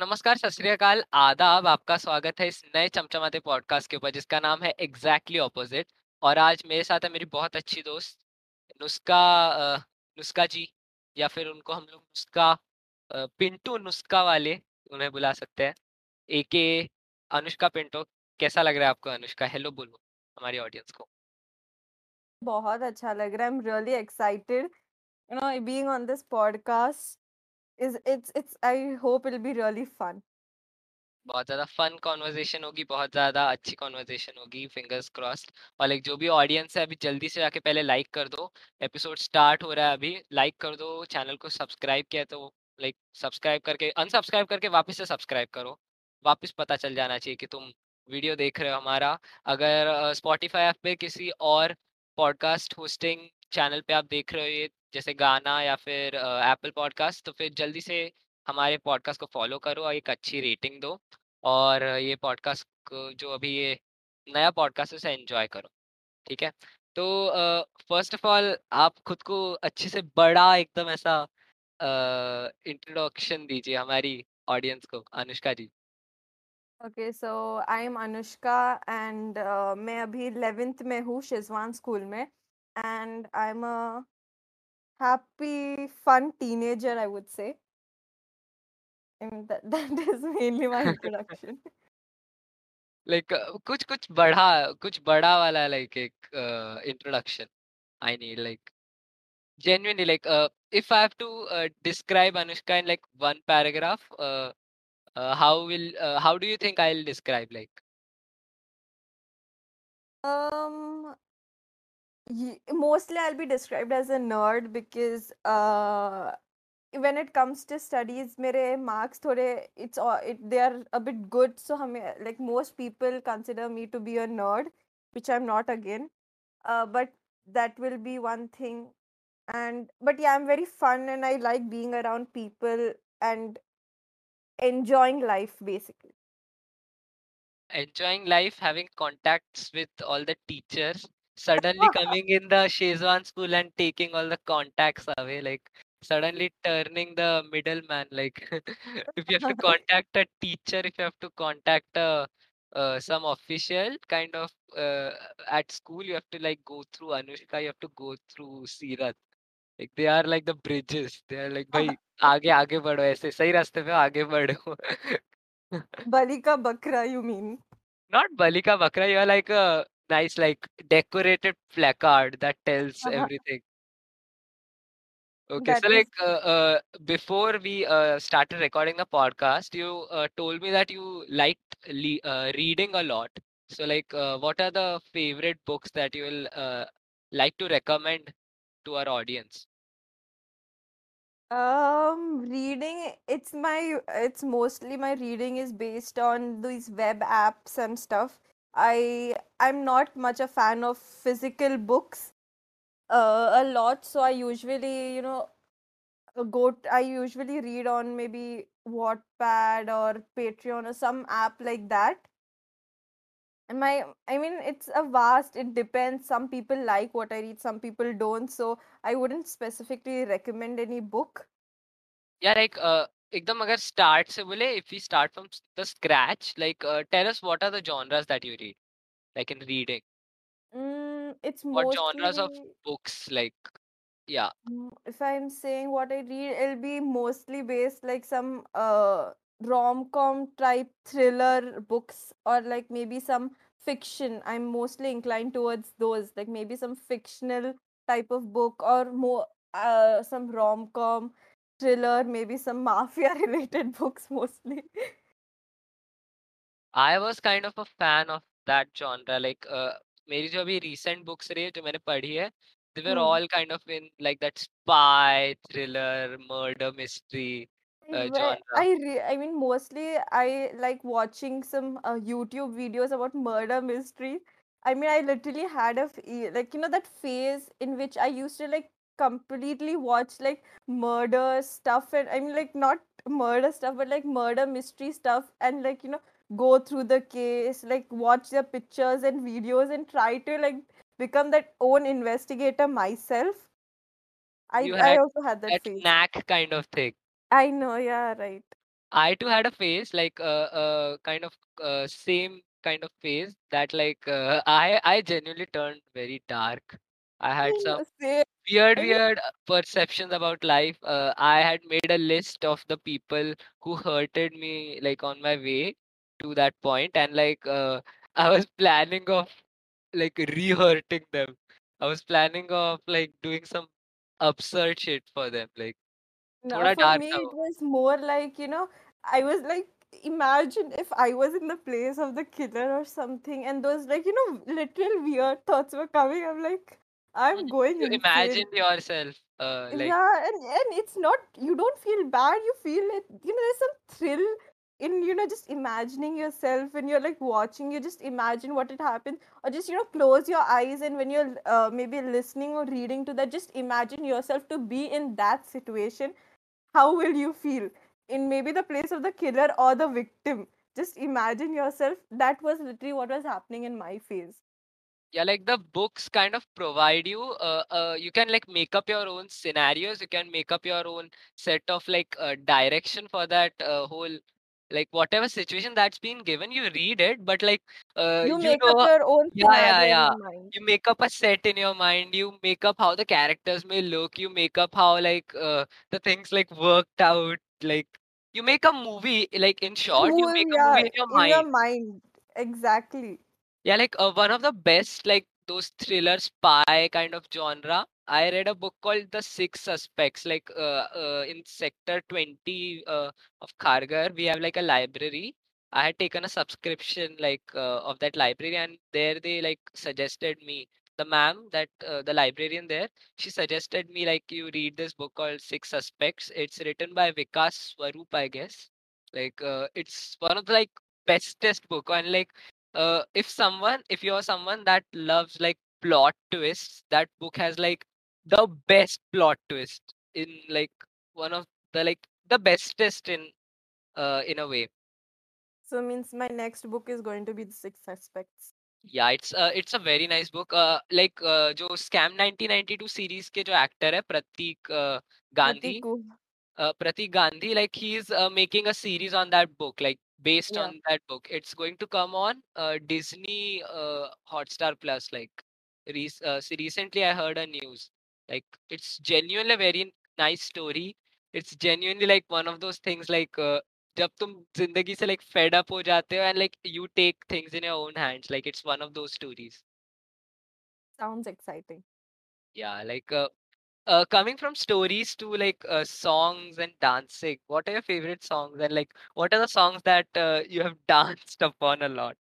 नमस्कार, सत श्री अकाल, आदाब, आपका स्वागत है इस नए चमचमाते पॉडकास्ट के ऊपर जिसका नाम है एग्ज़ैक्टली exactly ऑपोज़िट और आज मेरे साथ है मेरी बहुत अच्छी दोस्त नुस्खा अ, नुस्खा जी या फिर उनको हम लोग नुस्खा पिंटू नुस्खा वाले उन्हें बुला सकते हैं, ए के अनुष्का पिंटो। कैसा लग रहा है आपको अनुष्का? हेलो बोलो हमारी ऑडियंस को। बहुत अच्छा लग रहा है। I am really excited, you know being on this podcast it's it's I hope it will be really fun. बहुत ज़्यादा फन कन्वर्सेशन होगी, बहुत ज़्यादा अच्छी कन्वर्सेशन होगी, फिंगर्स क्रॉस्ड और लाइक जो भी ऑडियंस है अभी जल्दी से जाके पहले लाइक कर दो। एपिसोड स्टार्ट हो रहा है अभी, लाइक कर दो, चैनल को सब्सक्राइब किया तो लाइक सब्सक्राइब करके अनसब्सक्राइब करके वापस से सब्सक्राइब करो। वापस पता चल जाना चाहिए कि तुम वीडियो देख रहे हो हमारा। अगर स्पॉटिफ़ाई ऐप पे किसी और पॉडकास्ट होस्टिंग चैनल पे आप देख रहे हो ये जैसे गाना या फिर एप्पल पॉडकास्ट तो फिर जल्दी से हमारे पॉडकास्ट को फॉलो करो और एक अच्छी रेटिंग दो और ये पॉडकास्ट को, जो अभी ये नया पॉडकास्ट है, उसे एंजॉय करो, ठीक है? तो फ़र्स्ट ऑफ़ ऑल आप खुद को अच्छे से बड़ा एकदम ऐसा इंट्रोडक्शन दीजिए हमारी ऑडियंस को, Anushka ji. Okay so I am Anushka and मैं अभी 11th में हूँ शेजवान स्कूल में and I am a happy fun teenager I would say that, that is mainly my introduction. Like कुछ कुछ बड़ा कुछ बड़ा वाला लाइक एक introduction I need like genuinely like uh, if i have to uh, describe anushka in like one paragraph uh, uh, how will uh, how do you think i'll describe like Um, Ye- mostly i'll be described as a nerd because uh, when it comes to studies mere marks thode it's it, they are a bit good. So hum, like most people consider me to be a nerd which i'm not again. Uh, but that will be one thing. And but yeah i'm very fun and i like being around people and enjoying life basically. Enjoying life having contacts with all the teachers suddenly coming in the Shezwan school and taking all the contacts away like suddenly turning the middleman like if you have to contact a teacher if you have to contact a uh, some official kind of uh, at school you have to like go through Anushka you have to go through Sirat like they are like the bridges they are like भाई आगे आगे बढ़ो ऐसे सही रास्ते पे आगे बढ़ो बलि का बकरा you mean? Not Balika Bakra, you are like a nice, like decorated placard that tells everything. Okay, That so is like uh, uh, before we uh, started recording the podcast, you uh, told me that you liked le uh, reading a lot. So like, uh, what are the favorite books that you will uh, like to recommend to our audience? Um, reading, it's my, it's mostly my reading is based on these web apps and stuff. I, I'm not much a fan of physical books, uh, a lot, so I usually, you know, uh, go, t- I usually read on maybe Wattpad or Patreon or some app like that. And my, I mean, it's a vast, it depends. Some people like what I read, some people don't, so I wouldn't specifically recommend any book. Yeah, like uh, एकदम अगर start से बोले, if we start from s- the scratch, like uh, tell us what are the genres that you read, like in reading. Mm, it's What genres of mostly, books like yeah. mm, if I'm saying what I read, it'll be mostly based like some uh rom-com type thriller books or like maybe some fiction. I'm mostly inclined towards those, like maybe some fictional type of book or more uh some rom-com thriller, maybe some mafia related books mostly. I was kind of a fan of that genre like uh, मेरी जो अभी recent books रही है जो मैंने पढ़ी है they were Hmm. all kind of in like that spy thriller murder mystery uh, Well, genre. I re I mean, mostly I like watching some uh, YouTube videos about murder mysteries. I mean, I literally had a f- e- like you know that phase in which I used to like completely watch like murder stuff and I mean like not murder stuff but like murder mystery stuff and like you know go through the case, like watch the pictures and videos and try to like become that own investigator myself. I You I also had that that phase. knack kind of thing. I know, yeah, right. I too had a phase like uh, uh kind of uh, same kind of phase that like uh, I I genuinely turned very dark. I had some Same weird weird uh, perceptions about life uh, i had made a list of the people who hurted me like on my way to that point and like uh, i was planning of like re-hurting them i was planning of like doing some absurd shit for them like no, for me now. it was more like you know i was like imagine if I was in the place of the killer or something, and those like you know literal weird thoughts were coming. I'm like, I'm going You insane. imagine yourself uh like Yeah, and and it's not you don't feel bad, you feel it. You know, there's some thrill in, you know, just imagining yourself when you're like watching, you just imagine what it happened, or just, you know, close your eyes and when you're uh, maybe listening or reading to that, just imagine yourself to be in that situation. How will you feel in maybe the place of the killer or the victim? Just imagine yourself. That was literally what was happening in my face. Yeah like the books kind of provide you uh, uh you can like make up your own scenarios you can make up your own set of like uh, direction for that uh, whole like whatever situation that's been given you read it but like uh You you make up your own yeah yeah yeah your mind. you make up a set in your mind you make up how the characters may look you make up how like uh, the things like worked out like you make a movie like in short you Move, make a movie in your in your mind. Exactly. Yeah, like uh, one of the best, like those thriller spy kind of genre. I read a book called The Six Suspects. Like uh, uh, in Sector 20 uh, of Kharghar, we have like a library. I had taken a subscription like uh, of that library, and there they like suggested me the ma'am that uh, the librarian there. She suggested me like you read this book called Six Suspects. It's written by Vikas Swarup, I guess. Like uh, it's one of the like bestest book and like uh, if someone if you're someone that loves like plot twists that book has like the best plot twist in like one of the like the bestest in uh in a way so means my next book is going to be the Six Suspects yeah it's uh, it's a very nice book uh, like uh, जो Scam 1992 series. के जो actor है Pratik uh, Gandhi uh, Pratik Gandhi. Like he is uh, making a series on that book. Like based Yeah. on that book. It's going to come on uh, Disney uh, Hotstar Plus. Like re- uh, so recently, I heard a news. Like it's genuinely a very nice story. It's genuinely like one of those things like uh, जब तुम जिंदगी से like fed up हो जाते हो and like you take things in your own hands. Like it's one of those stories. Sounds exciting. Yeah, like uh, uh, coming from stories to like uh, songs and dancing, what are your favorite songs? And like, what are the songs that uh, you have danced upon a lot?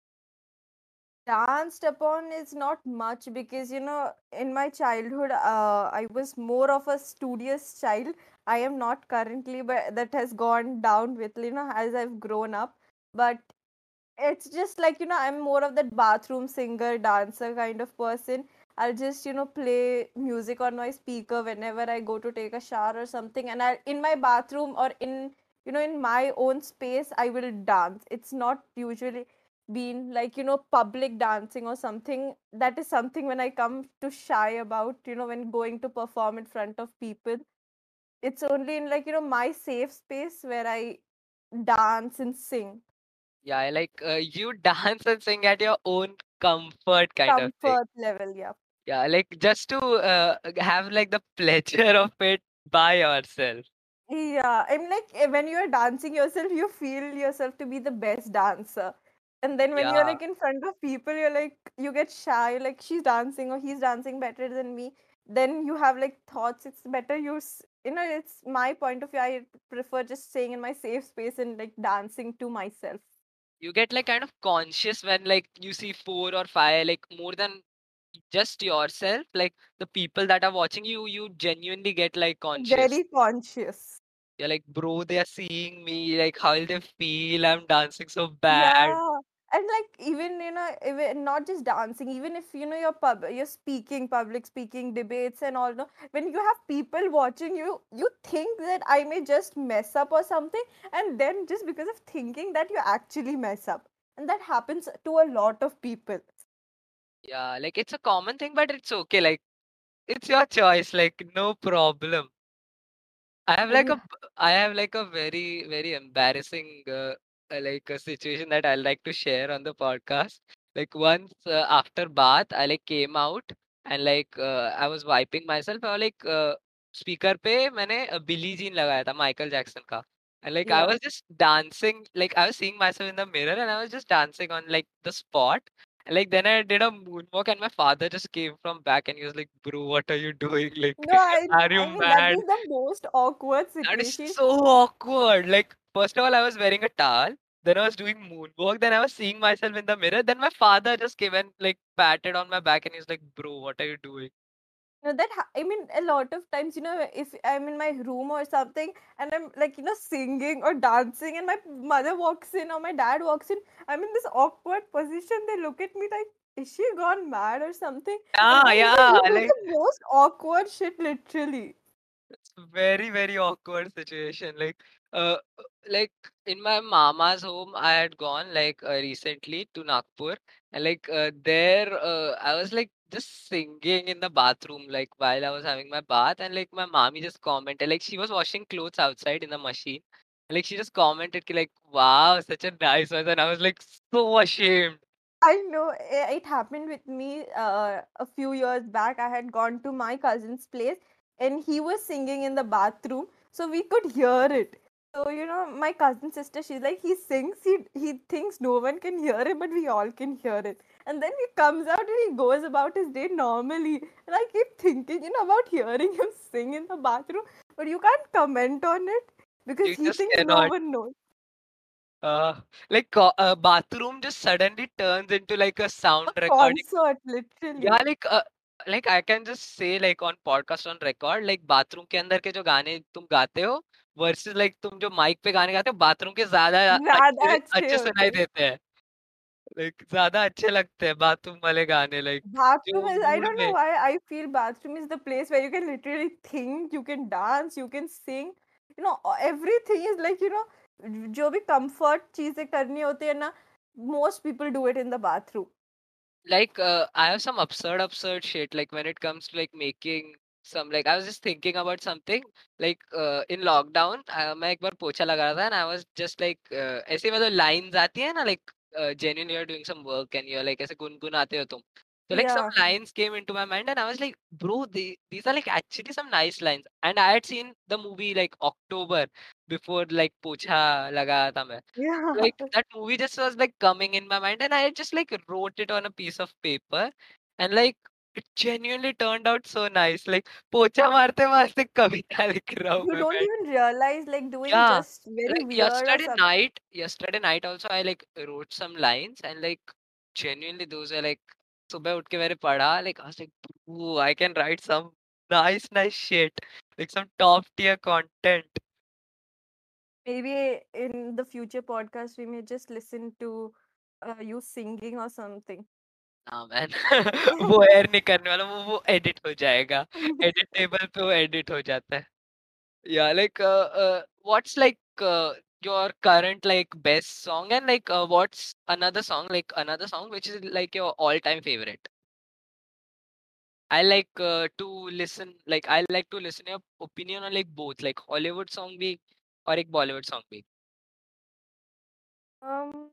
Danced upon is not much because, you know, in my childhood, uh, I was more of a studious child. I am not currently, but that has gone down with, you know, as I've grown up. But it's just like, you know, I'm more of that bathroom singer, dancer kind of person. I'll just, you know, play music on my speaker whenever I go to take a shower or something. And I, in my bathroom or in, you know, in my own space, I will dance. It's not usually been like, you know, public dancing or something. That is something when I come to shy about, you know, when going to perform in front of people. It's only in like, you know, my safe space where I dance and sing. Yeah, like uh, you dance and sing at your own comfort kind of thing. Comfort level, yeah. Yeah, like just to uh, have like the pleasure of it by yourself. Yeah, I'm like eh, when you're dancing yourself, you feel yourself to be the best dancer. And then when you're like in front of people, you're like you get shy, like she's dancing or he's dancing better than me. Then you have like thoughts, it's better you you know, it's my point of view. I prefer just staying in my safe space and like dancing to myself. you get like kind of conscious when like you see four or five, like more than just yourself, like the people that are watching you, you genuinely get like conscious. Very conscious. You're like, bro, they are seeing me. Like, how will they feel? I'm dancing so bad. Yeah. And like even you know even not just dancing even if you know you're pub you're speaking public speaking debates and all no when you have people watching you you think that I may just mess up or something and then just because of thinking that you actually mess up and that happens to a lot of people Yeah, like it's a common thing, but it's okay. Like, it's your choice. Like, no problem. I have But like a yeah, b- I have like a very very embarrassing uh, uh, like a situation that I like to share on the podcast. Like once uh, after bath, I like came out and like uh, I was wiping myself. और like uh, speaker पे मैंने बिली Jean लगाया था Michael Jackson का. And like I yeah. was just dancing, like I was seeing myself in the mirror and I was just dancing on like the spot. like then I did a moonwalk and my father just came from back and he was like, "Bro, what are you doing? Like, No, I are you I mean that mad?" is the most awkward That is situation. so awkward. Like, first of all, I was wearing a towel. Then I was doing moonwalk. Then I was seeing myself in the mirror. Then my father just came and like patted on my back and he's like, "Bro, what are you doing?" No, that ha- I mean, a lot of times, you know, if I'm in my room or something and I'm like, you know, singing or dancing, and my mother walks in or my dad walks in, I'm in this awkward position. They look at me like, is she gone mad or something? And Yeah, know, yeah. do Like the most awkward shit, literally. It's very, very awkward situation. Like, uh, uh, like in my mama's home, I had gone like uh, recently to Nagpur, and like uh, there, uh, I was like just singing in the bathroom, like while I was having my bath, and like my mommy just commented, like she was washing clothes outside in the machine, and like she just commented, like, "Wow, such a nice one," and I was like so ashamed. I know it happened with me uh, a few years back. I had gone to my cousin's place and he was singing in the bathroom, so we could hear it. So, you know, my cousin sister, she's like, he sings, he, he thinks no one can hear it, but we all can hear it And then he comes out and he goes about his day normally. And I keep thinking, you know, about hearing him sing in the bathroom, but you can't comment on it because You he just thinks no cannot. one knows. Uh, like co- uh, bathroom just suddenly turns into like a sound A recording concert, Yeah, literally. like uh, like I can just say like on podcast on record like bathroom के अंदर के जो गाने तुम गाते हो versus like तुम जो माइक पे गाने गाते हो बाथरूम के ज्यादा ज्यादा अच्छे अच्छे अच्छे होते सुनाई हैं देते हैं लाइक ज़्यादा अच्छे लगते हैं बाथरूम वाले गाने like bathroom is I don't know why I feel bathroom is the place where you can literally think you can dance you can sing you know everything is like you know जो भी comfort चीज़ें करनी होती है ना most people do it in the bathroom like I have some absurd absurd shit like when it comes to like making some like I was just thinking about something like in lockdown मैं एक बार पोछा लगा रहा था and I was just like ऐसे मतलब lines आती है ना like uh, genuinely you're doing some work and you're like ऐसे गुनगुनाते हो तुम so like some Yeah. lines came into my mind and I was like bro they, these are like actually some nice lines and I had seen the movie like October before like पोछा लगा था मैं Yeah. like that movie just was like coming in my mind and I just like wrote it on a piece of paper and like it genuinely turned out so nice. Like पोछा मारते मारते कविता लिख रहा हूँ You मैं don't बैठ even realize like doing yeah just very like weird or yesterday something. night yesterday night also I like wrote some lines and like genuinely those are like सुबह उठ के मैंने पढ़ा like I was like ooh I can write some nice nice shit like some top tier content Maybe in the future podcast, we may just listen to uh, you singing or something. हाँ man वो air नहीं करने वाला वो वो edit हो जाएगा editable पे वो एडिट हो जाता है या like what's like your current like best song and like uh, what's another song like another song which is like your all time favorite i like uh, to listen like i like to listen your opinion on like both like hollywood song bhi और एक Bollywood song भी Um,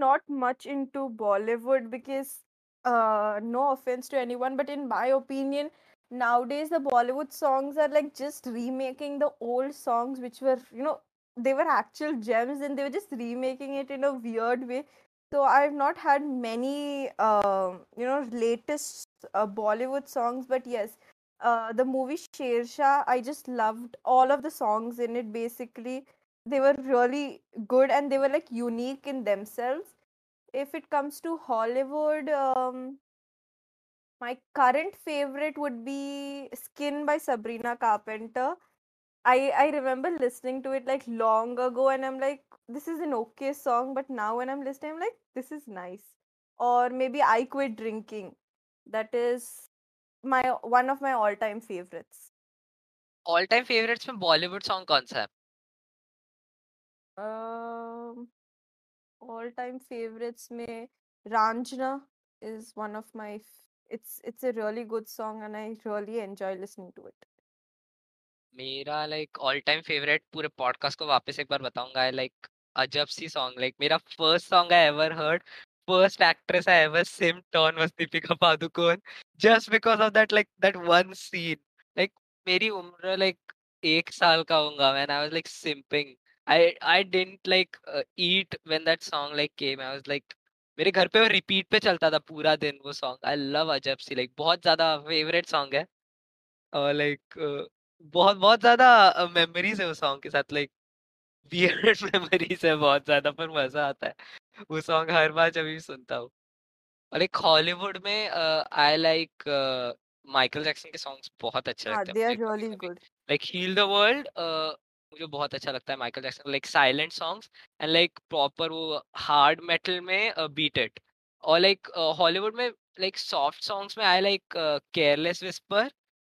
not much into Bollywood because, uh, no offense to anyone, but in my opinion, nowadays the Bollywood songs are like just remaking the old songs, which were, you know, they were actual gems and they were just remaking it in a weird way. So I've not had many, um, you know, latest uh, Bollywood songs, but yes, uh, the movie Shershaah, I just loved all of the songs in it basically they were really good and they were like unique in themselves. If it comes to Hollywood, um, my current favorite would be Skin by Sabrina Carpenter. I I remember listening to it like long ago and I'm like this is an okay song but now when I'm listening I'm like this is nice. Or maybe I Quit Drinking. That is my one of my all-time favorites. All time favourites में Bollywood song कौन सा है Um, all-time favorites may Raanjhanaa is one of my. It's it's a really good song, and I really enjoy listening to it. Meera, like all time favorite, पूरे podcast. को वापस एक बार बताऊंगा Like अजब सी सॉन्ग लाइक मेरा first song I ever heard first actress I ever simped on was Deepika Padukone just because of that like that one scene. Like मेरी उम्र like एक साल का होगा I was like simping I I didn't like uh, eat when that song like came. I was like मेरे घर पे वो रिपीट पे चलता था पूरा दिन वो सॉन्ग आई लव अजब सी लाइक बहुत ज़्यादा फेवरेट सॉन्ग है। और लाइक बहुत बहुत ज़्यादा मेमोरीज है उस सॉन्ग के साथ. लाइक वियर्ड मेमोरीज है बहुत ज़्यादा पर मज़ा आता है। वो सॉन्ग हर बार जब भी सुनता हूँ। और एक हॉलीवुड में आई लाइक माइकल जैक्सन के सॉन्ग्स बहुत अच्छे लगते हैं लाइक हील द वर्ल्ड मुझे बहुत अच्छा लगता है Michael Jackson like silent songs and like proper वो हार्ड मेटल में बीट इट और लाइक हॉलीवुड में लाइक सॉफ्ट सॉन्ग्स में आई लाइक केयरलेस विस्पर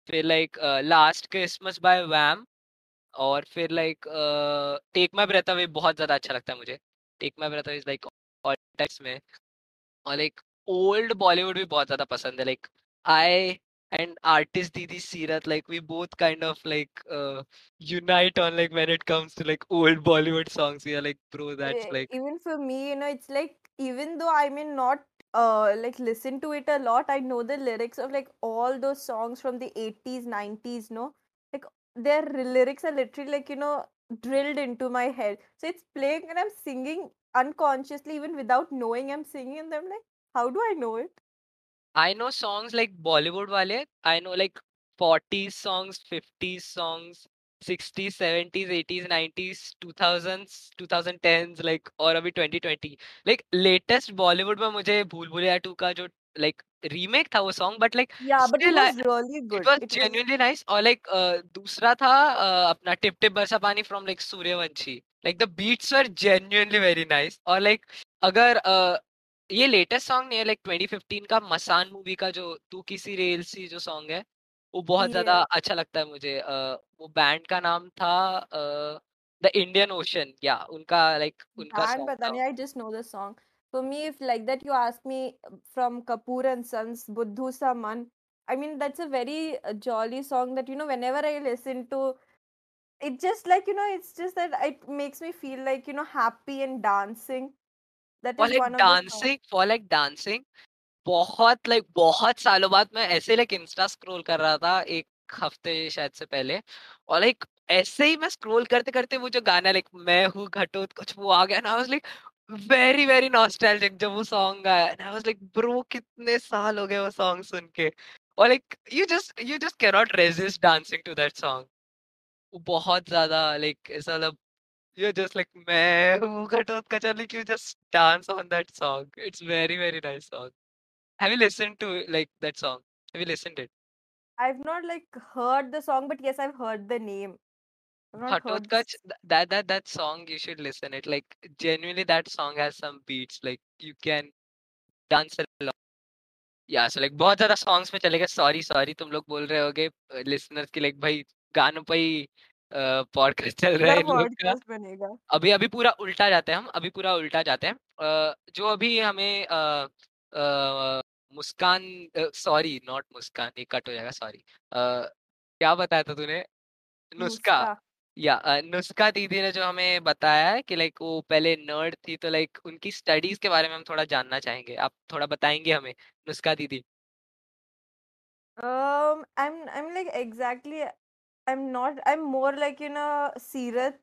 फिर like last Christmas by Wham और फिर like take my breath away बहुत ज़्यादा अच्छा लगता है मुझे। Take my breath away like all times में और लाइक ओल्ड बॉलीवुड भी बहुत ज़्यादा पसंद है like I and artist Didi Sirat, like we both kind of like uh, unite on like when it comes to like old Bollywood songs. We are like, bro, that's like even for me, you know, it's like even though I may not uh like listen to it a lot, I know the lyrics of like all those songs from the eighties, nineties, no, like their lyrics are literally like you know drilled into my head. So it's playing and I'm singing unconsciously even without knowing I'm singing, and I'm like, how do I know it? I know songs like Bollywood वाले I know like forties songs fifties songs sixties seventies eighties nineties two thousand two thousand tens like और अभी twenty twenty like latest Bollywood में मुझे भूल भूलिया to का जो like remake था वो song but like genuinely nice और लाइक दूसरा था अपना टिप टिप बरसा पानी from like Sooryavanshi. Like the beats were genuinely very nice और लाइक अगर ये लेटेस्ट सॉन्ग नहीं है लाइक 2015 का मसान मूवी का जो तू किसी रेल सी जो सॉन्ग है वो बहुत ज़्यादा. अच्छा लगता है मुझे अ, वो बैंड का नाम था द इंडियन ओशन या उनका लाइक उनका Band सॉन्ग था Badani, I just know the song. For me, if like that you ask me uh, from Kapoor and Sons, Buddhu Saman, I mean, that's a very uh, jolly song that, you know, whenever I listen to, it just like, you know, it's just that it makes me feel like, you know, happy and dancing. That for is लाइक one of the songs. Dancing for like dancing बहुत like बहुत सालों बाद मैं ऐसे like Insta scroll कर रहा था एक हफ़्ते शायद से पहले और लाइक ऐसे ही मैं स्क्रॉल करते करते वो जो गाना लाइक मैं हूँ घटोत कुछ वो आ गया ना I was like very very nostalgic जब वो सॉन्ग आया and I was like bro कितने साल हो गए वो सॉन्ग सुन के और like you just you just can not resist dancing to that song बहुत ज़्यादा लाइक ऐसा मतलब you're just like मैं हूँ घटोत का चल you just dance on that song it's very very nice song have you listened to like that song? Have you listened it? I've not like heard the song, but yes, I've heard the name. I've not heard Ghatotkaч, this. th- that that that song you should listen it. Like genuinely that song has some beats. Like you can dance along. Yeah, so like बहुत ज्यादा songs में चलेगा. Sorry sorry तुम लोग बोल रहे होगे listeners की like भाई गानों पे ही पॉडकास्ट चल रहा है लोग बनेगा. अभी अभी पूरा उल्टा जाते हैं हम अभी पूरा उल्टा जाते हैं। जो अभी हमें मुस्कान सॉरी नॉट मुस्कान ये कट हो जाएगा सॉरी क्या बताया था तूने? नुस्खा या नुस्खा दीदी ने जो हमें बताया है कि लाइक वो पहले नर्ड थी तो लाइक उनकी स्टडीज़ के बारे में हम थोड़ा जानना चाहेंगे। आप थोड़ा बताएँगे हमें नुस्खा दीदी। Um, I'm I'm like exactly I'm not I'm more like you know Seerat.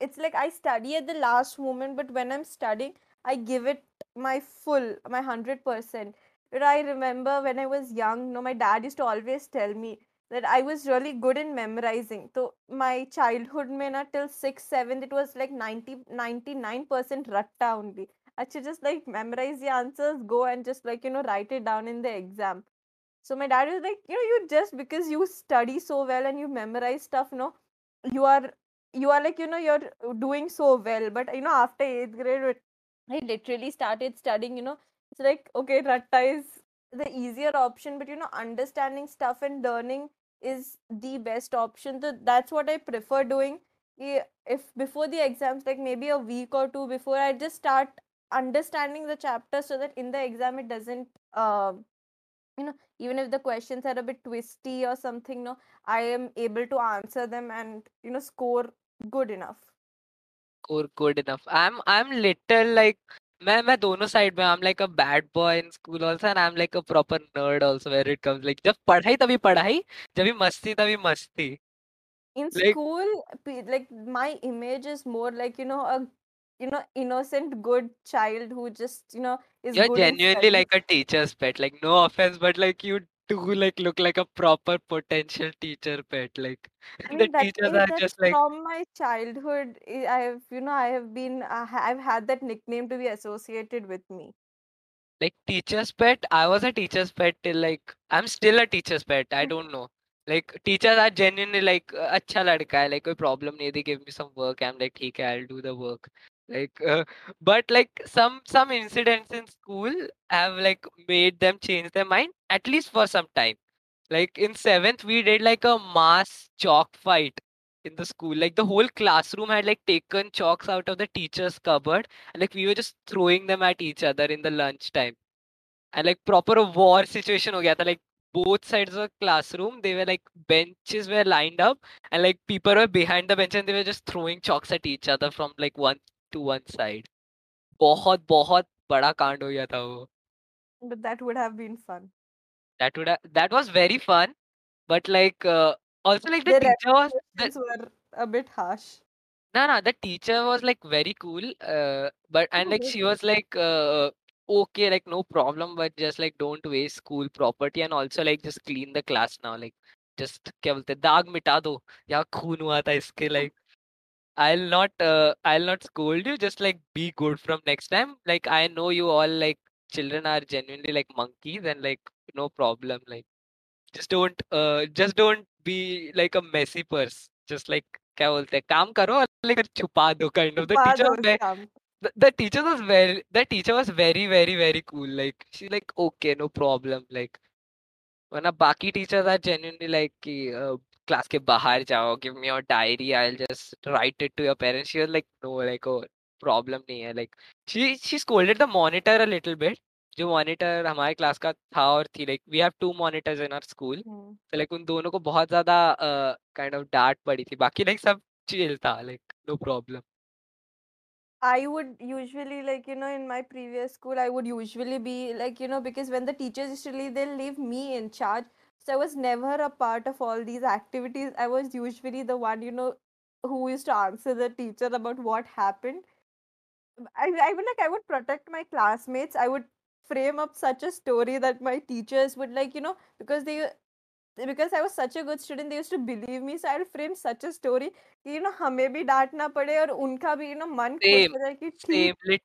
It's like I study at the last moment, but when I'm studying, I give it my full, my hundred percent. But I remember when I was young, no, my dad used to always tell me that I was really good in memorizing. So my childhood mein na till sixth, seventh, it was like 90, 99% ratta only. I should just like memorize the answers, go and just like you know write it down in the exam. So my dad was like, you know, you just because you study so well and you memorize stuff, no, you are you are like, you know, you're doing so well. But you know, after eighth grade, I literally started studying, you know, it's like okay, Ratta is the easier option, but you know, understanding stuff and learning is the best option. So that's what I prefer doing. If before the exams, like maybe a week or two before, I just start understanding the chapter so that in the exam it doesn't um you know even if the questions are a bit twisty or something no i am able to answer them and you know score good enough Or good enough. I'm I'm little like मैं मैं दोनों side में I'm like a bad boy in school also and I'm like a proper nerd also where it comes like जब पढ़ाई तभी पढ़ाई जब भी मस्ती तभी मस्ती in like school pe- like my image is more like you know a you know innocent good child who just you know is you're good in genuinely studies like a teacher's pet like no offense but like you do like look like a proper potential teacher pet like I the mean that teachers is are that's just like from my childhood. I I have you know I have been uh, ha- I've had that nickname to be associated with me. Like teacher's pet, I was a teacher's pet till like I'm still a teacher's pet. I don't know. Like teachers are genuinely like "अ, अच्छा लड़का है like कोई problem नहीं they give me some work I'm like ठीक है I'll do the work like uh, but like some some incidents in school have like made them change their mind at least for some time. Like in seventh we did like a mass chalk fight in the school. Like the whole classroom had like taken chalks out of the teacher's cupboard and like we were just throwing them at each other in the lunch time. And like proper war situation tha. Like both sides of the classroom they were like benches were lined up and like people were behind the bench and they were just throwing chalks at each other from like one to one side बहुत बहुत बड़ा कांड हो गया था वो But that would have been fun. that would have, that was very fun but like uh, also like the The teacher was the were a bit harsh. no no the teacher was like very cool uh, but and like she was like uh, okay like no problem but just like don't waste school property and also like just clean the class now like just क्या बोलते हैं, दाग मिटा दो यहाँ खून हुआ था इसके like I'll not uh, I'll not scold you just like be good from next time like I know you all like children are genuinely like monkeys and like no problem like just don't uh, just don't be like a messy purse just like क्या बोलते हैं काम करो और like छुपा दो kind of the छुपा teacher दो was उस very काम the, the teacher was very the teacher was very very very cool like she's like okay no problem like वरना बाकी टीचर्स आर जेन्युइनली लाइक कि क्लास के बाहर जाओ give me your diary I will just write it to your parents she was like no like oh problem नहीं है. Like she she scolded the monitor a little bit जो monitor हमारे class का था और थी like we have two monitors in our school तो like उन दोनों को बहुत ज़्यादा काइंड ऑफ़ डांट पड़ी थी। बाकी लाइक सब चिल था like no problem I would usually like you know in my previous school I would usually be like you know because when the teachers leave they'll leave me in charge. so I was never a part of all these activities I was usually the one you know who used to answer the teacher about what happened I I would like I would protect my classmates I would frame up such a story that my teachers would like you know because they because I was such a good student, they used to believe me. So I'll frame such a story कि you know हमें भी डांटना पड़े और उनका भी you know मन खुश same हो जाए कि सेम ठीक lit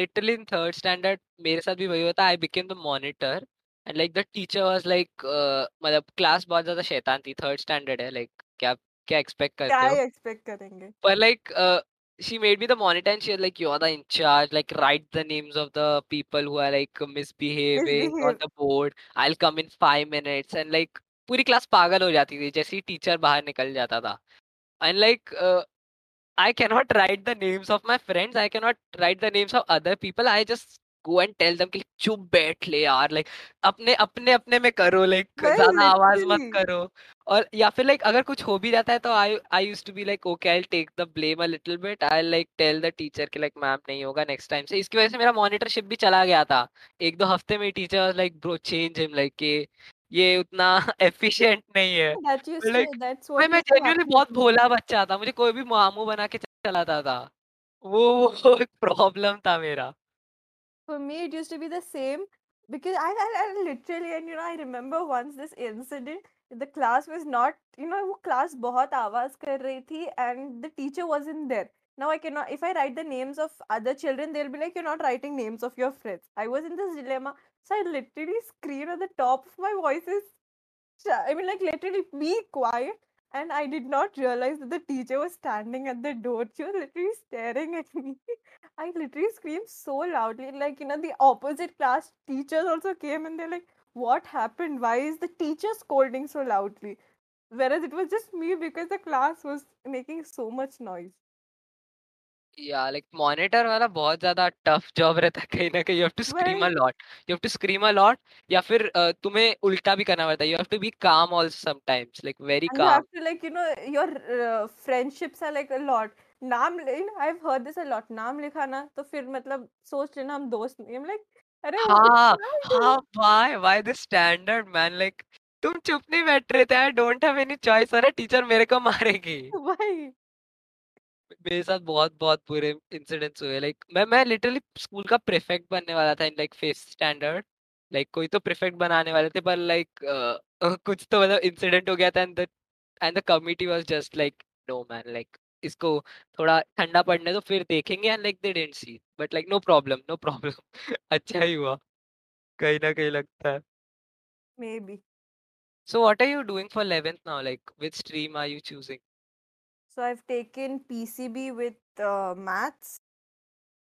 literally in third standard मेरे साथ भी वही होता I became the monitor And like the teacher was like uh, मतलब क्लास बहुत ज़्यादा शैतान थी थर्ड स्टैंडर्ड है like क्या क्या एक्सपेक्ट क्या करते हो ही एक्सपेक्ट करेंगे but like uh, she made me the monitor and she was like you're the in charge like write the names of the people who are like misbehaving on the board I'll come in five minutes and like पूरी class पागल हो जाती थी जैसे ही teacher बाहर निकल जाता था and like uh, I cannot write the names of my friends. I cannot write the names of other people. I just go and tell them कि चुप बैठ ले यार लाइक अपने अपने अपने में करो लाइक ज़्यादा आवाज़ मत करो। और या फिर लाइक अगर कुछ हो भी जाता है तो I I used to be like okay I take the blame a little bit I like tell the teacher कि लाइक मैम नहीं होगा नेक्स्ट टाइम से। इसकी वजह से मेरा मॉनिटरशिप भी चला गया था। एक दो हफ़्ते में teacher like bro change him like के ये उतना एफिशिएंट नहीं है। Like, मैं मैं जेन्युइनली बहुत भोला बच्चा था मुझे कोई भी मामू बना के चलाता था। वो वो एक प्रॉब्लम था मेरा। For me, it used to be the same because I, I, I literally, and you know, I remember once this incident. The class was not, you know, वो class बहुत आवाज कर रही थी and the teacher wasn't there. Now I cannot, if I write the names of other children, they'll be like, you're not writing names of your friends. I was in this dilemma. So I literally screamed at the top of my voices. I mean, like, literally, be quiet. And I did not realize that the teacher was standing at the door. She was literally staring at me. I literally screamed so loudly, like, you know, the opposite class teachers also came and they're like, What happened? Why is the teacher scolding so loudly? Whereas it was just me because the class was making so much noise. या like monitor वाला बहुत ज़्यादा tough job रहता है कहीं ना कहीं you have to scream a वही lot you have to scream a lot या फिर uh, तुम्हें उल्टा भी करना पड़ता है you have to be calm also sometimes like very and you have काम to like you know your uh, friendships are like a lot नाम you know I've heard this a lot नाम लिखा ना तो फिर मतलब सोच लेना हम दोस्त नहीं I'm like अरे हाँ do हाँ why why the standard man like तुम चुप नहीं बैठ रहे थे I don't have any choice अरे टीचर मेरे को मारेगी। वही। मेरे साथ बहुत बहुत बुरे इंसिडेंट्स हुए लाइक मैं मैं लिटरली स्कूल का प्रीफेक्ट बनने वाला था in like fifth standard like कोई तो प्रीफेक्ट बनाने वाले थे पर लाइक कुछ तो मतलब इंसिडेंट हो गया था and the and the committee was just like no man like इसको थोड़ा ठंडा पड़ने दो फिर देखेंगे and like they didn't see but like no problem no problem अच्छा ही हुआ कहीं ना कहीं लगता है maybe so what are you doing for 11th now like which stream are you choosing so I've taken PCB with uh, maths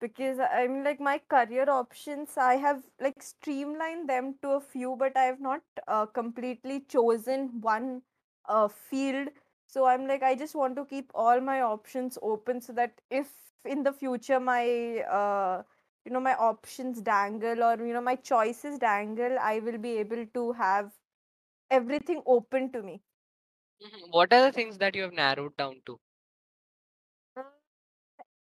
because I mean like my career options I have like streamlined them to a few but I have not uh, completely chosen one uh, field so I'm like I just want to keep all my options open so that if in the future my uh, you know my options dangle or you know my choices dangle I will be able to have everything open to me Mhm. what are the things that you have narrowed down to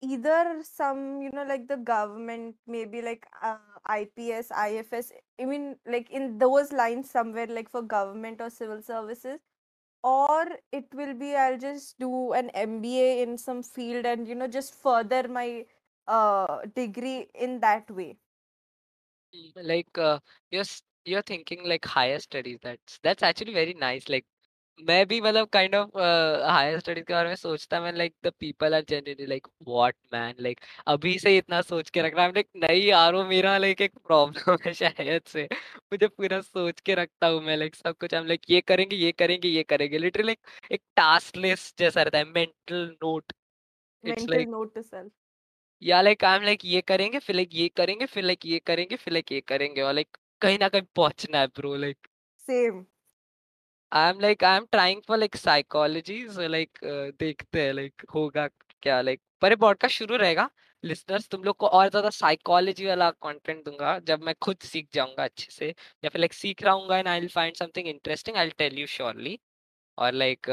either some you know like the government maybe like uh, ips ifs i mean like in those lines somewhere like for government or civil services or it will be i'll just do an mba in some field and you know just further my uh degree in that way. Like uh, you're you're thinking like higher studies that's that's actually very nice like मैं भी मतलब kind of higher studies के बारे में सोचता मैं like the people are generally like what man like अभी से इतना सोच के रख रहा है लाइक नहीं यार वो मेरा लाइक एक प्रॉब्लम है शायद से। मुझे पूरा सोच के रखता हूँ मैं लाइक सब कुछ। हम लाइक ये करेंगे ये करेंगे ये करेंगे। लिटरली लाइक एक टास्क लिस्ट जैसा रहता है mental note it's like note to self या लाइक आई एम लाइक ये करेंगे फिर लाइक ये करेंगे फिर लाइक ये करेंगे फिर लाइक ये करेंगे। और लाइक कहीं ना कहीं पहुँचना है bro like same. I am like I am trying for like psychology so like देखते हैं लाइक होगा क्या लाइक पर पॉडकास्ट शुरू रहेगा। लिसनर्स तुम लोग को और ज़्यादा साइकोलॉजी वाला कंटेंट दूँगा, जब मैं खुद सीख जाऊँगा अच्छे से, या फिर लाइक सीख रहा हूँ and I will find something interesting I will tell you surely और लाइक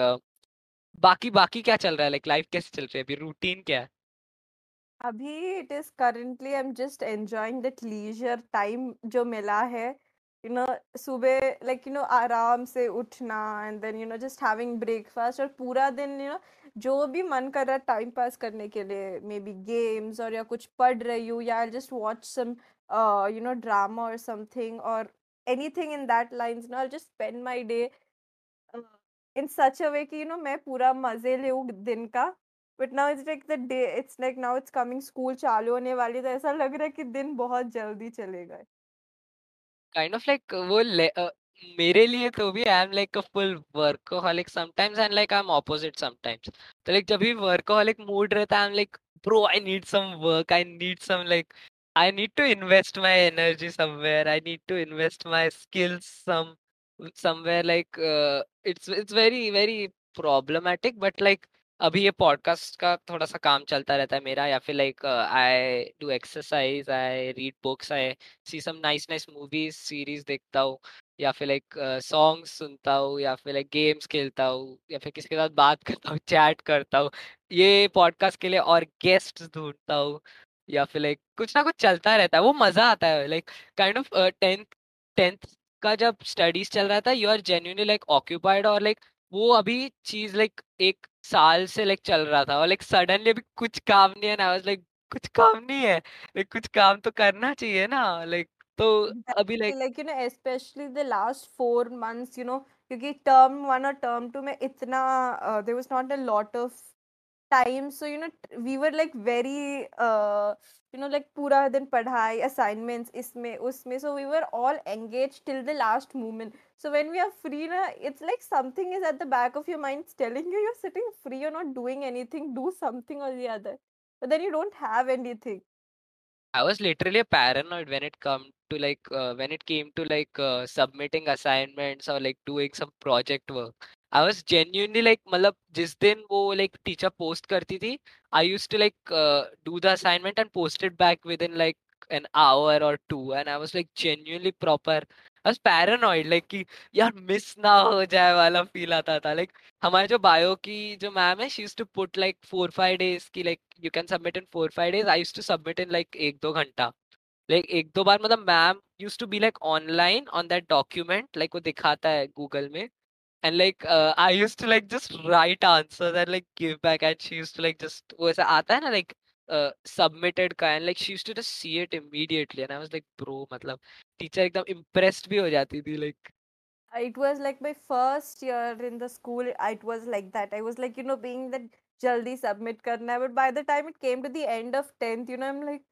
बाकी बाकी क्या चल रहा है लाइक लाइफ कैसे चल रही है अभी? रूटीन क्या है? अभी it is currently, I'm just enjoying that leisure time जो मिला है। यू नो सुबह लाइक यू नो आराम से उठना and then you know just having breakfast और पूरा दिन यू नो जो भी मन कर रहा है टाइम पास करने के लिए मे बी गेम्स और या कुछ पढ़ रही हूँ या just watch some you know drama और समथिंग और anything in that line no I just spend my day in such a way कि यू नो मैं पूरा मज़े ले दिन का। But now it's like the day it's like now it's coming school चालू होने वाली तो ऐसा लग रहा है कि दिन बहुत जल्दी चले गए। काइंड ऑफ लाइक वो ले- अ, मेरे लिए तो भी I am like a full workaholic sometimes and like I am opposite sometimes तो लाइक जब भी वर्कोहॉलिक मूड रहता है I am like bro I need some work I need some like I need to invest my energy somewhere I need to invest my skills some somewhere like it's it's very very problematic but like अभी ये podcast का थोड़ा सा काम चलता रहता है मेरा या फिर like I do exercise I read books I see some nice nice movies series देखता हूँ या फिर लाइक सॉन्ग्स सुनता हूँ या फिर लाइक गेम्स खेलता हूँ या फिर किसी के साथ बात करता हूँ चैट करता हूँ। ये पॉडकास्ट के लिए और गेस्ट ढूंढता हूँ या फिर लाइक कुछ ना कुछ चलता रहता है, वो मज़ा आता है। Like kind of tenth tenth का जब स्टडीज़ चल रहा था you are genuinely like occupied और लाइक वो अभी चीज़ लाइक एक साल से लाइक चल रहा था और लाइक सडनली अभी कुछ काम नहीं है ना आई लाइक कुछ काम नहीं है लाइक कुछ काम तो करना चाहिए ना लाइक तो अभी like like you know specially the last four months you know क्योंकि टर्म वन और टर्म टू में इतना there was not a lot of time so you know we were like very you know like पूरा दिन पढ़ाई assignments इसमें उसमें so we were all engage till the last moment so when we are free na it's like something is at the back of your mind telling you you're sitting free you're not doing anything do something or the other but then you don't have anything I was literally paranoid when it come to like uh, when it came to like uh, submitting assignments or like doing some project work I was genuinely like मतलब जिस दिन वो like teacher post करती थी I use to like do the assignment and post it back with in like an hour और to and I was like genuinely proper I was paranoid, like कि यार miss ना हो जाए वाला feel आता था। लाइक हमारे जो बायो की जो मैम है she used to put like four five days की like you can submit in four five days I used to submit in like एक, दो घंटा। लाइक एक, दो बार मतलब ma'am used to be like online on that document like वो दिखाता है गूगल में। And like I I to like just write answers and like give back and she used to like just वो ऐसा आता है ना लाइक like सबमिटेड का and like she to see it immediately and I was like bro मतलब teacher एकदम impressed भी हो जाती थी like it was like my first year in the school it was like that I was like you know being that जल्दी submit करना है but by the time it came to the end of 10th you know I am like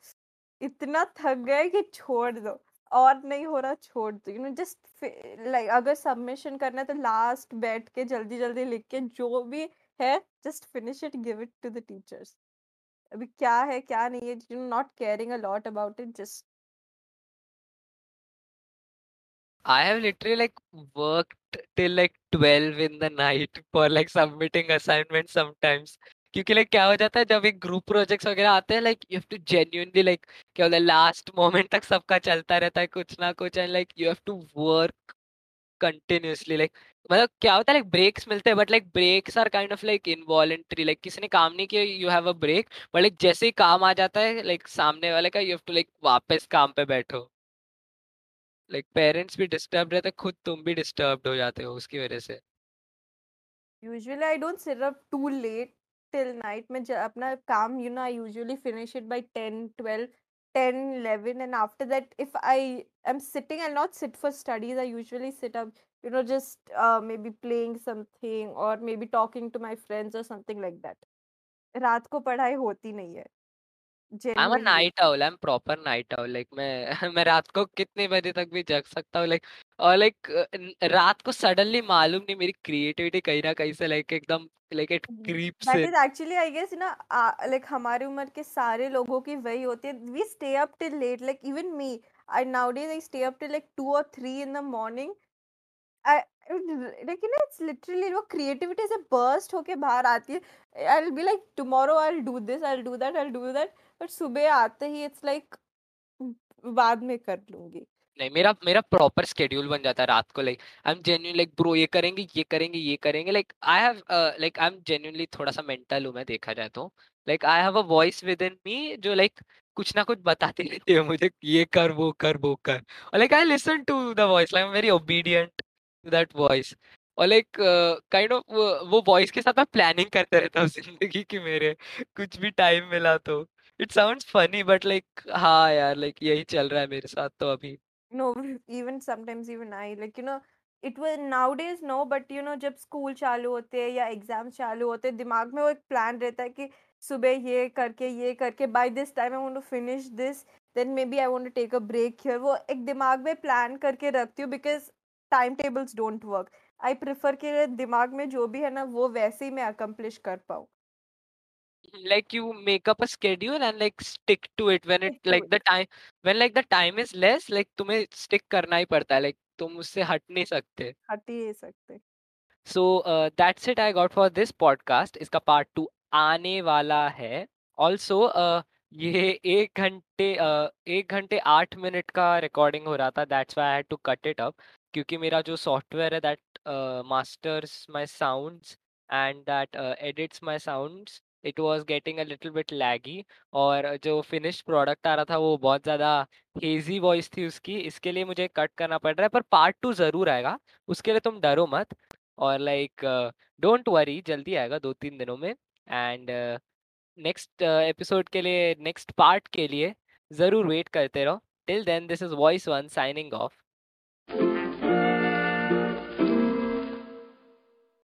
इतना थक गए कि छोड़ दो, और नहीं हो रहा, छोड़ दो। यू नो जस्ट लाइक अगर सबमिशन करना है तो लास्ट बैठ के जल्दी जल्दी लिख के जो भी है just finish it give it to the teachers अभी क्या है, क्या नहीं है you not caring a lot about it just I have literally, like, worked till, like 12 in the night for, like, submitting assignments sometimes. क्योंकि like क्या हो जाता है, जब एक ग्रुप प्रोजेक्ट्स वगैरह आते हैं like you have to genuinely like क्या बोलते हैं लास्ट मोमेंट तक सबका चलता रहता है, कुछ ना कुछ and like you have to work continuously like मतलब क्या होता है लाइक ब्रेक्स मिलते हैं but like breaks are kind of like involuntary like किसी ने काम नहीं किया you have a break but like जैसे ही काम आ जाता है लाइक सामने वाले का यू हैव टू लाइक वापस काम पे बैठो। लाइक पेरेंट्स भी डिस्टर्ब रहते खुद तुम भी डिस्टर्ब हो जाते हो, उसकी वजह से। Usually i don't sit up too late till night, मैं अपना काम, you know, I usually finish it by 10 12 10 11 and after that if I am sitting I'll not sit for studies I usually sit up you know just uh, maybe playing something or maybe talking to my friends or something like that रात को पढ़ाई होती नहीं है uh genuinely night owl I am proper night owl मैं मैं रात को कितने बजे तक भी जग सकता हूँ लाइक और लाइक रात को सडनली मालूम नहीं मेरी क्रिएटिविटी कहीं ना कहीं से लाइक एकदम like it creeps that in is actually I guess ना लाइक हमारी उम्र के सारे लोगों की वही होती है we stay up till late like even me I nowadays I stay up till like 2 और 3 इन द मॉर्निंग लेकिन इट्स लिटरली वो क्रिएटिविटी से बर्स्ट होके बाहर आती है I will be like tomorrow I will do this I will do that I will do that but सुबह आते ही इट्स लाइक बाद में कर लूँगी। नहीं मेरा मेरा प्रॉपर स्केड्यूल बन जाता है रात को like I am genuine like bro ये करेंगे ये करेंगे ये करेंगे like I have like I am genuinely थोड़ा सा मेंटल हूँ मैं देखा जाए तो। Like I have a voice within me जो लाइक like, कुछ ना कुछ बताती रहती है मुझे ये कर वो कर वो कर। और like I listen to the voice like very obedient to that voice और लाइक काइंड ऑफ़ वो वॉइस के साथ मैं प्लानिंग करते रहता हूँ ज़िंदगी की मेरे कुछ भी टाइम मिला तो। It sounds funny but like हाँ यार लाइक यही चल रहा है मेरे साथ तो अभी। No, even sometimes even i, like, you know, it was nowadays no, but, you know, जब स्कूल चालू होते हैं या एग्ज़ाम चालू होते हैं, दिमाग में वो एक प्लान रहता है कि सुबह ये करके ये करके by this time I want to finish this then maybe I want to take a break here वो एक दिमाग में प्लान करके रखती हूँ because time tables don't work I prefer कि दिमाग में जो भी है ना, वो वैसे ही मैं अकम्प्लिश कर पाऊँ। Like you make up a schedule and like stick to it when it like the time when like the time is less like तुम्हें stick करना ही पड़ता है like तुम उससे हट नहीं सकते हट ही नहीं सकते so uh, that's it I got for this podcast इसका part टू आने वाला है also uh, ये एक घंटे uh, एक घंटे आठ मिनट का रिकॉर्डिंग हो रहा था that's why I had to cut it up क्योंकि मेरा जो सॉफ्टवेयर है that masters my sounds and that edits my sounds it was getting a little bit laggy और जो फिनिश प्रोडक्ट आ रहा था वो बहुत ज़्यादा हेजी वॉइस थी उसकी। इसके लिए मुझे कट करना पड़ रहा है, पर पार्ट टू ज़रूर आएगा। उसके लिए तुम डरो मत और लाइक डोंट वरी जल्दी आएगा दो तीन दिनों में। एंड नेक्स्ट एपिसोड के लिए नेक्स्ट पार्ट के लिए ज़रूर वेट करते रहो। Till then this is voice one signing off